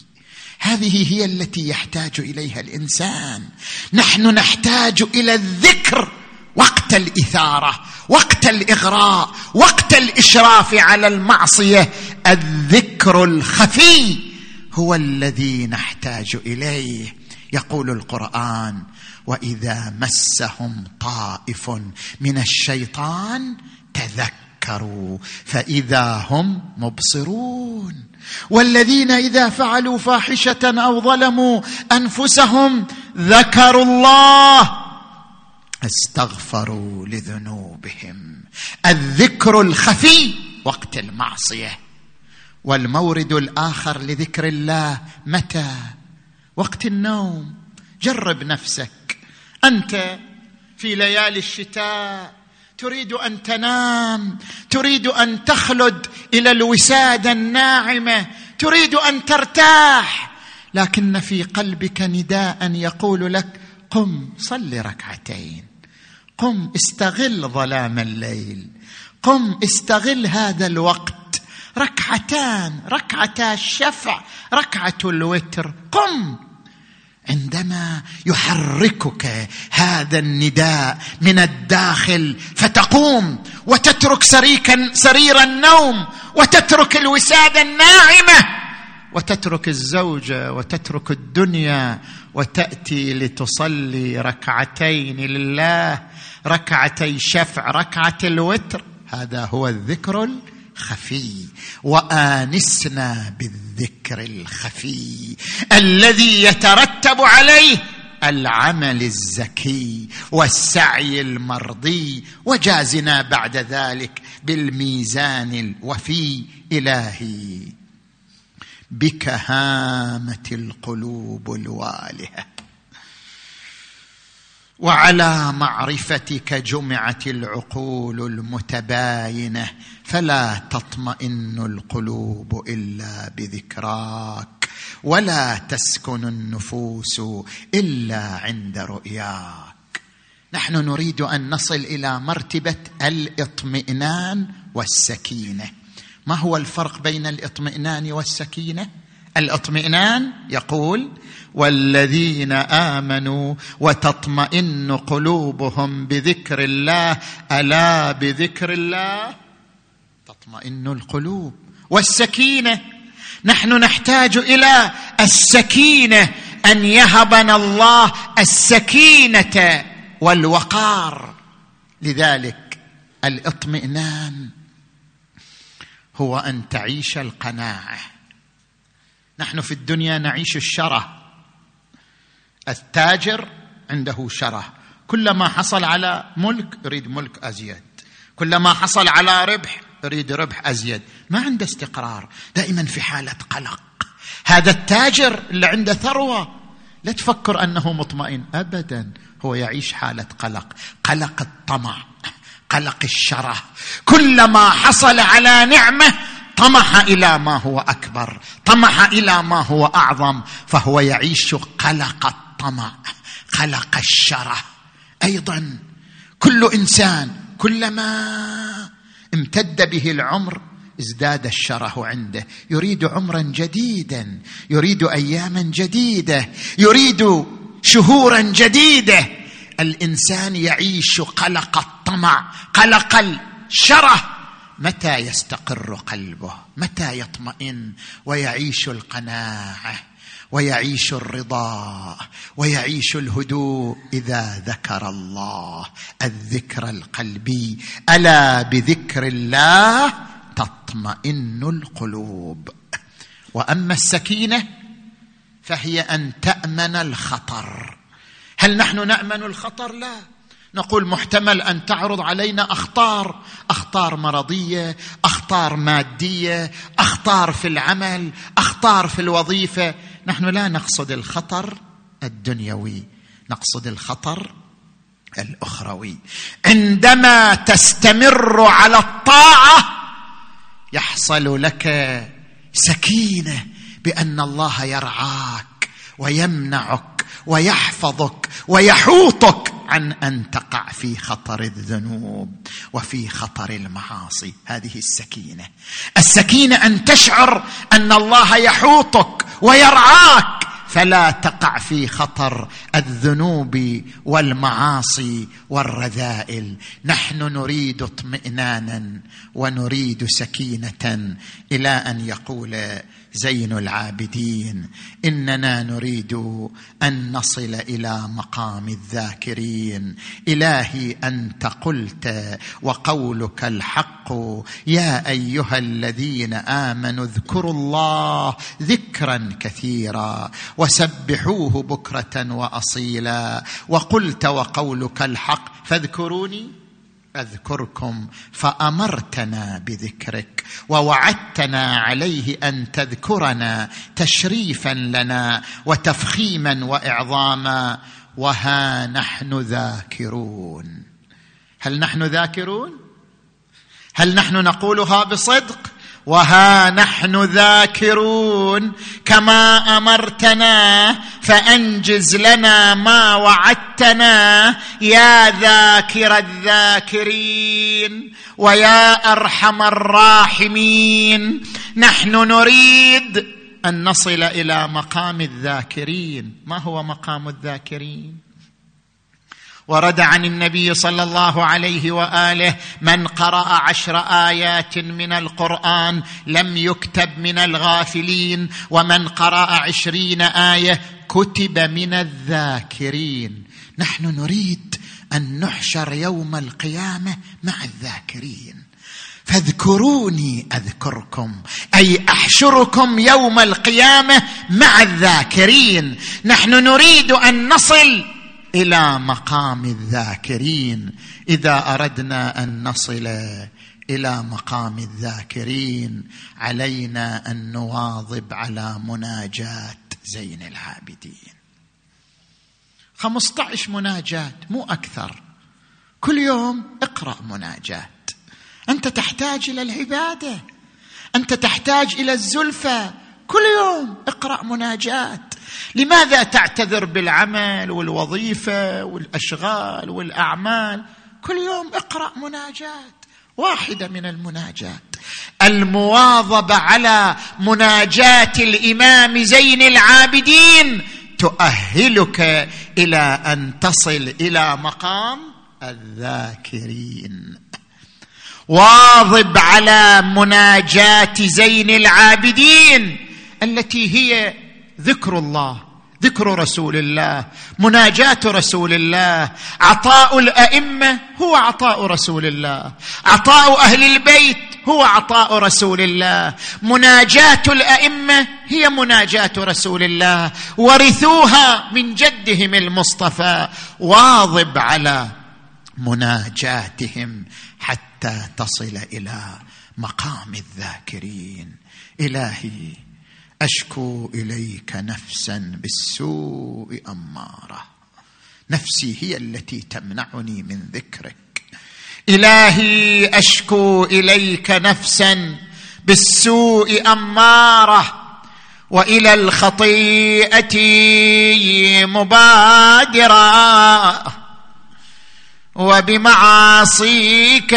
هذه هي التي يحتاج إليها الإنسان. نحن نحتاج إلى الذكر وقت الإثارة وقت الإغراء وقت الإشراف على المعصية. الذكر الخفي هو الذي نحتاج إليه. يقول القرآن وإذا مسهم طائف من الشيطان تذكروا فإذا هم مبصرون والذين إذا فعلوا فاحشة أو ظلموا أنفسهم ذكروا الله استغفروا لذنوبهم الذكر الخفي وقت المعصية والمورد الآخر لذكر الله متى؟ وقت النوم جرب نفسك أنت في ليالي الشتاء. تريد أن تنام تريد أن تخلد إلى الوسادة الناعمة تريد أن ترتاح لكن في قلبك نداء يقول لك قم صل ركعتين قم استغل ظلام الليل قم استغل هذا الوقت. ركعتان ركعتا الشفع ركعة الوتر قم. عندما يحركك هذا النداء من الداخل فتقوم وتترك سريكا سرير النوم وتترك الوسادة الناعمة وتترك الزوجه وتترك الدنيا وتأتي لتصلي ركعتين لله ركعتي شفع ركعة الوتر. هذا هو الذكر الخفي. وآنسنا بالذكر الخفي الذي يترتب عليه العمل الزكي والسعي المرضي وجازنا بعد ذلك بالميزان الوفي إلهي بك هامت القلوب الوالهة وعلى معرفتك جمعت العقول المتباينة فلا تطمئن القلوب إلا بذكراك ولا تسكن النفوس إلا عند رؤياك. نحن نريد أن نصل إلى مرتبة الإطمئنان والسكينة. ما هو الفرق بين الإطمئنان والسكينة؟ الإطمئنان يقول والذين آمنوا وتطمئن قلوبهم بذكر الله ألا بذكر الله؟ تطمئن القلوب. والسكينة نحن نحتاج إلى السكينة أن يهبنا الله السكينة والوقار. لذلك الإطمئنان هو أن تعيش القناعة. نحن في الدنيا نعيش الشره. التاجر عنده شره. كلما حصل على ملك يريد ملك أزيد. كلما حصل على ربح يريد ربح أزيد. ما عنده استقرار. دائما في حالة قلق. هذا التاجر اللي عنده ثروة لا تفكر أنه مطمئن. ابدا. هو يعيش حالة قلق. قلق الطمع. قلق الشرة. كلما حصل على نعمة طمح إلى ما هو أكبر. طمح إلى ما هو أعظم. فهو يعيش قلق الطمع. قلق الشرة. أيضا. كل إنسان كلما امتد به العمر ازداد الشره عنده. يريد عمرا جديدا يريد اياما جديدة يريد شهورا جديدة. الإنسان يعيش قلق الطمع قلق الشره. متى يستقر قلبه؟ متى يطمئن؟ ويعيش القناعة. ويعيش الرضا ويعيش الهدوء إذا ذكر الله الذكر القلبي. ألا بذكر الله تطمئن القلوب. وأما السكينة فهي أن تأمن الخطر. هل نحن نأمن الخطر؟ لا. نقول محتمل أن تعرض علينا أخطار أخطار مرضية أخطار مادية أخطار في العمل أخطار في الوظيفة. نحن لا نقصد الخطر الدنيوي نقصد الخطر الأخروي. عندما تستمر على الطاعة يحصل لك سكينة بأن الله يرعاك ويمنعك ويحفظك ويحوطك عن أن تقع في خطر الذنوب وفي خطر المعاصي. هذه السكينة. السكينة أن تشعر أن الله يحوطك ويرعاك. فلا تقع في خطر الذنوب والمعاصي والرذائل. نحن نريد اطمئنانا ونريد سكينة إلى أن يقول زين العابدين. إننا نريد أن نصل إلى مقام الذاكرين. إلهي أنت قلت وقولك الحق. يا أيها الذين آمنوا اذكروا الله ذكرا كثيرا وسبحوه بكرة واصيلا. وقلت وقولك الحق فاذكروني. أذكركم فأمرتنا بذكرك ووعدتنا عليه أن تذكرنا تشريفا لنا وتفخيما وإعظاما وها نحن ذاكرون. هل نحن ذاكرون؟ هل نحن نقولها بصدق؟ وها نحن ذاكرون كما أمرتنا فأنجز لنا ما وعدتنا يا ذاكر الذاكرين ويا أرحم الراحمين. نحن نريد أن نصل إلى مقام الذاكرين. ما هو مقام الذاكرين؟ ورد عن النبي صلى الله عليه وآله من قرأ عشر آيات من القرآن لم يكتب من الغافلين ومن قرأ عشرين آية كتب من الذاكرين. نحن نريد أن نحشر يوم القيامة مع الذاكرين. فاذكروني أذكركم أي أحشركم يوم القيامة مع الذاكرين. نحن نريد أن نصل إلى مقام الذاكرين. إذا أردنا أن نصل إلى مقام الذاكرين علينا أن نواظب على مناجاة زين العابدين. 15 مناجاه مو أكثر. كل يوم اقرأ مناجاه أنت تحتاج إلى العبادة. أنت تحتاج إلى الزلفه كل يوم اقرأ مناجاه لماذا تعتذر بالعمل والوظيفة والأشغال والأعمال؟ كل يوم اقرأ مناجاه واحدة من المناجات. المواظبه على مناجاه الإمام زين العابدين تؤهلك إلى أن تصل إلى مقام الذاكرين. واظب على مناجاه زين العابدين التي هي ذكر الله ذكر رسول الله مناجاة رسول الله عطاء الأئمة هو عطاء رسول الله عطاء أهل البيت هو عطاء رسول الله مناجاة الأئمة هي مناجاة رسول الله ورثوها من جدهم المصطفى واظب على مناجاتهم حتى تصل إلى مقام الذاكرين. إلهي أشكو إليك نفسا بالسوء أمارة. نفسي هي التي تمنعني من ذكرك. إلهي أشكو إليك نفسا بالسوء أمارة. وإلى الخطيئة مبادرا وبمعاصيك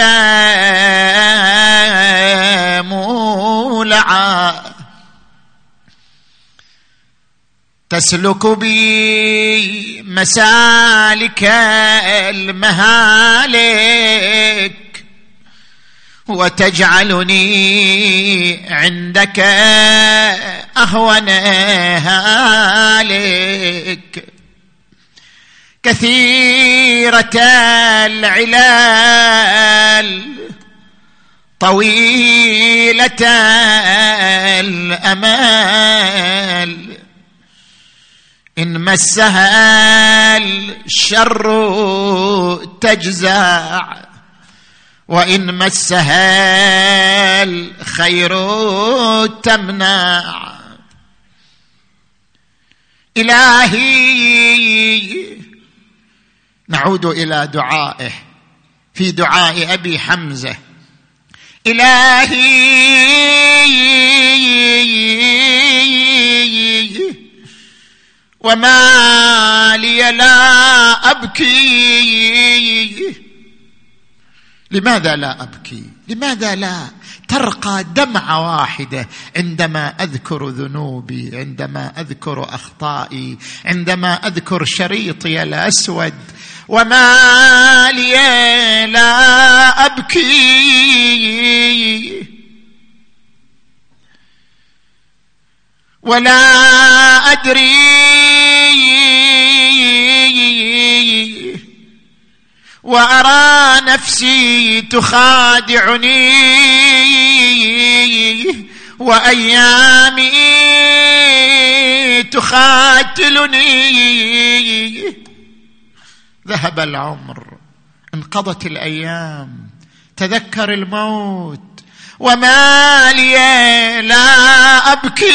مولعا تسلك بي مسالك المهالك وتجعلني عندك أهون هالك. كثيرة العلال طويلة الأمال إن مسها الشر تجزع وإن مسها الخير تمنع. إلهي نعود إلى دعائه في دعاء أبي حمزة. إلهي وما لي لا ابكي. لماذا لا أبكي؟ لماذا لا؟ ترقى دمعة واحدة عندما أذكر ذنوبي عندما أذكر أخطائي عندما أذكر شريطي الأسود. وما لي لا ابكي. ولا أدري. وأرى نفسي تخادعني. وأيامي تخاتلني. ذهب العمر انقضت الأيام تذكر الموت. وما لي لا أبكي.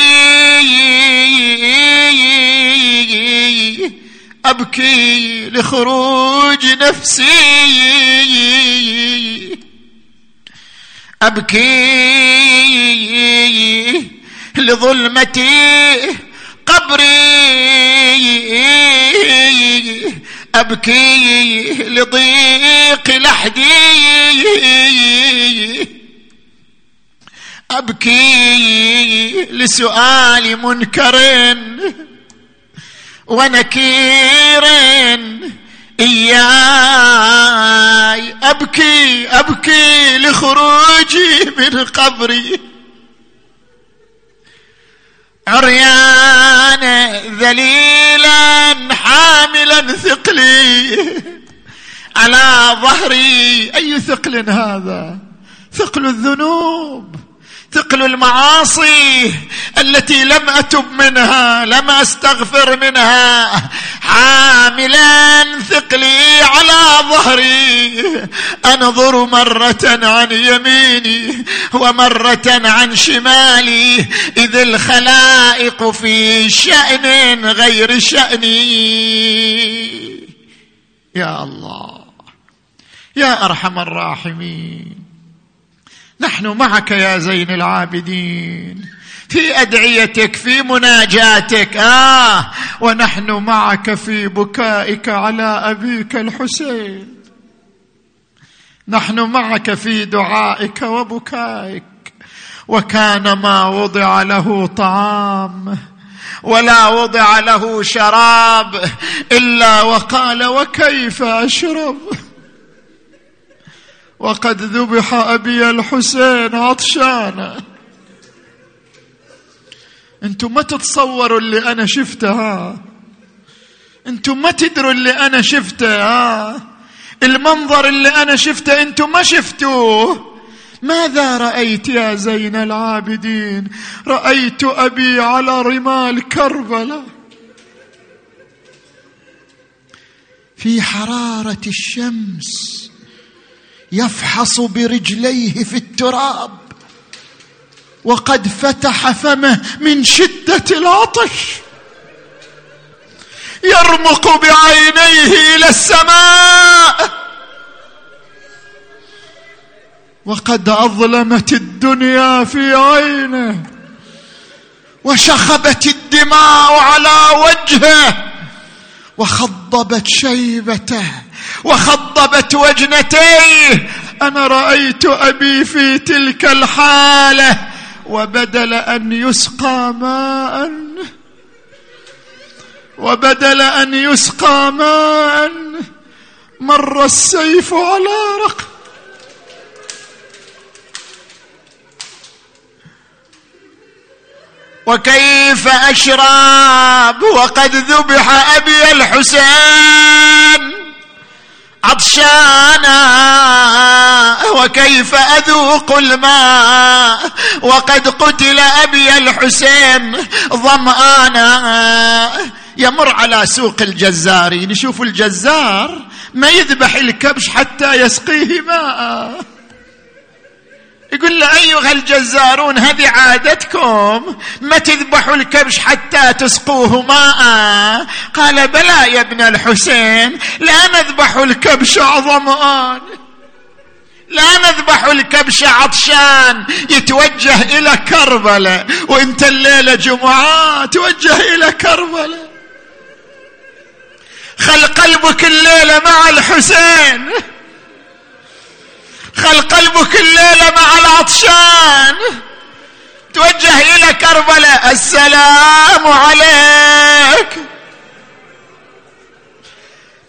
أبكي لخروج نفسي. أبكي لظلمتي قبري. أبكي لضيق لحدي. أبكي لسؤال منكر ونكير إياي. أبكي أبكي لخروجي من قبري. عريانا ذليلا حاملا ثقلي. على ظهري أي ثقل هذا؟ ثقل الذنوب. ثقل المعاصي التي لم أتب منها لم أستغفر منها. حامل حاملا ثقلي على ظهري. أنظر مرة عن يميني ومرة عن شمالي. إذ الخلائق في شأن غير شأني. يا الله يا أرحم الراحمين. نحن معك يا زين العابدين. في أدعيتك في مناجاتك. آه ونحن معك في بكائك على أبيك الحسين. نحن معك في دعائك وبكائك. وكان ما وضع له طعام ولا وضع له شراب إلا وقال وكيف أشرب؟ وقد ذبح أبي الحسين عطشانا أنتم ما تتصوروا اللي أنا شفته ها أنتم ما تدروا اللي أنا شفته ها المنظر اللي أنا شفته أنتم ما شفتوه؟ ماذا رأيت يا زين العابدين؟ رأيت أبي على رمال كربلاء. في حرارة الشمس يفحص برجليه في التراب. وقد فتح فمه من شدة العطش. يرمق بعينيه إلى السماء. وقد أظلمت الدنيا في عينه. وشخبت الدماء على وجهه. وخضبت شيبته. وخضبت وجنتيه. أنا رأيت أبي في تلك الحالة وبدل أن يسقى ماء وبدل أن يسقى ماء مر السيف على رقبه وكيف اشرب وقد ذبح أبي الحسين؟ عطشانا وكيف أذوق الماء؟ وقد قتل أبي الحسين ظمآنا. يمر على سوق الجزارين يشوف الجزار ما يذبح الكبش حتى يسقيه ماء. يقول له أيها الجزارون هذه عادتكم؟ ما تذبحوا الكبش حتى تسقوه ماء؟ قال بلى يا ابن الحسين لا نذبح الكبش ظمآن لا نذبح الكبش عطشان. يتوجه إلى كربلاء وإنت الليلة جمعة توجه إلى كربلاء خل قلبك الليلة مع الحسين. خل قلبك الليلة مع العطشان. توجه إلى كربلاء السلام عليك.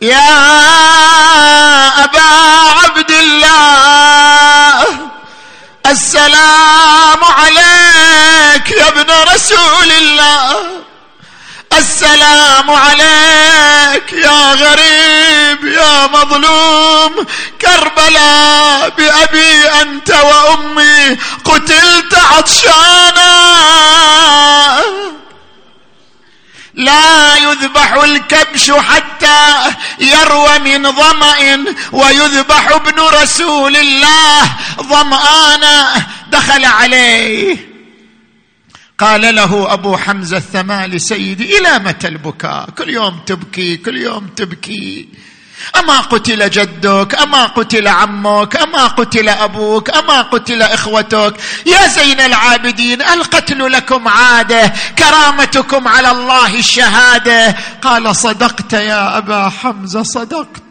يا أبا عبد الله السلام عليك يا ابن رسول الله. السلام عليك يا غريب يا مظلوم. كربلاء بأبي أنت وأمي قتلت عطشانا. لا يذبح الكبش حتى يروى من ظمأ ويذبح ابن رسول الله. ظمآنا دخل عليه. قال له أبو حمزة الثمالي سيدي إلى متى البكاء؟ كل يوم تبكي كل يوم تبكي. أما قتل جدك أما قتل عمك أما قتل أبوك أما قتل إخوتك. يا زين العابدين القتل لكم عادة كرامتكم على الله الشهادة. قال صدقت يا أبا حمزة صدقت.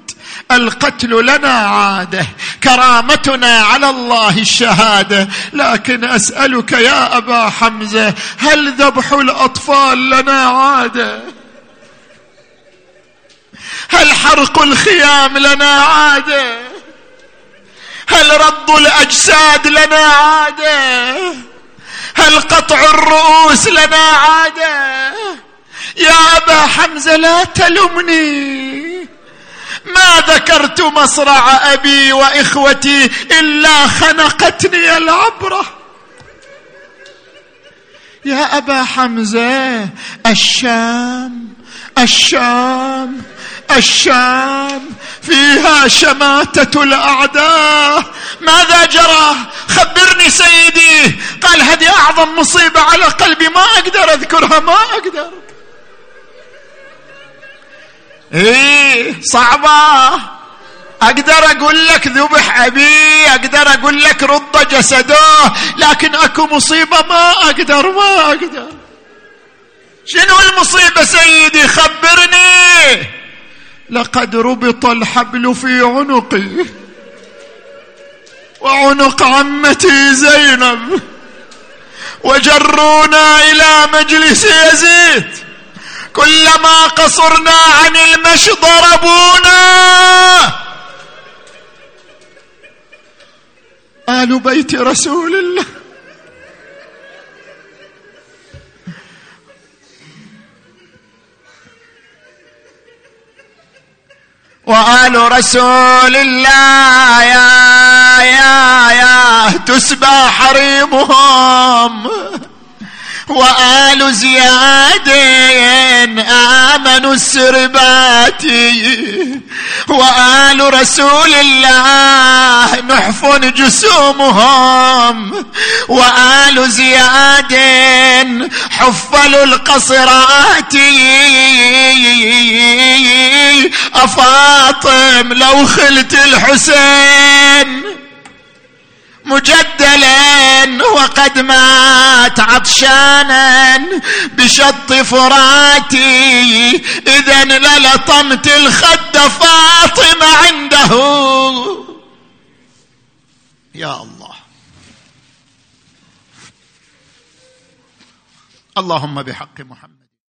القتل لنا عادة كرامتنا على الله الشهادة. لكن أسألك يا أبا حمزة هل ذبح الأطفال لنا عادة؟ هل حرق الخيام لنا عادة؟ هل رد الأجساد لنا عادة؟ هل قطع الرؤوس لنا عادة؟ يا أبا حمزة لا تلمني ما ذكرت مصرع أبي وإخوتي إلا خنقتني العبرة. يا أبا حمزة الشام الشام الشام فيها شماتة الأعداء. ماذا جرى؟ خبرني سيدي. قال هذه أعظم مصيبة على قلبي ما أقدر أذكرها ما أقدر. إيه صعبة. أقدر أقول لك ذبح أبي أقدر أقول لك رد جسده لكن أكو مصيبة ما أقدر ما أقدر. شنو المصيبة سيدي؟ خبرني. لقد ربط الحبل في عنقي وعنق عمتي زينب وجرونا إلى مجلس يزيد. كلما قصرنا عن المشي ضربونا آل بيت رسول الله. وآل رسول الله يا يا يا تسبى حريمهم. وآل زياد آمنوا السربات. وآل رسول الله نحف جسومهم. وآل زياد حفلوا القصرات. أفاطم لو خلت الحسين. مجدلا وقد مات عطشانا بشط فراتي. اذا للطمت الخد فاطمة عنده. يا الله. اللهم بحق محمد.